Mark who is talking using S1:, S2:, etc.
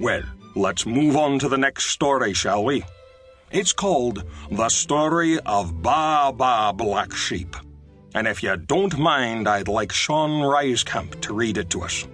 S1: Well, let's move on to the next story, shall we? It's called The Story of Baa-Baa Black Sheep. And if you don't mind, I'd like Shawn Ryskamp to read it to us.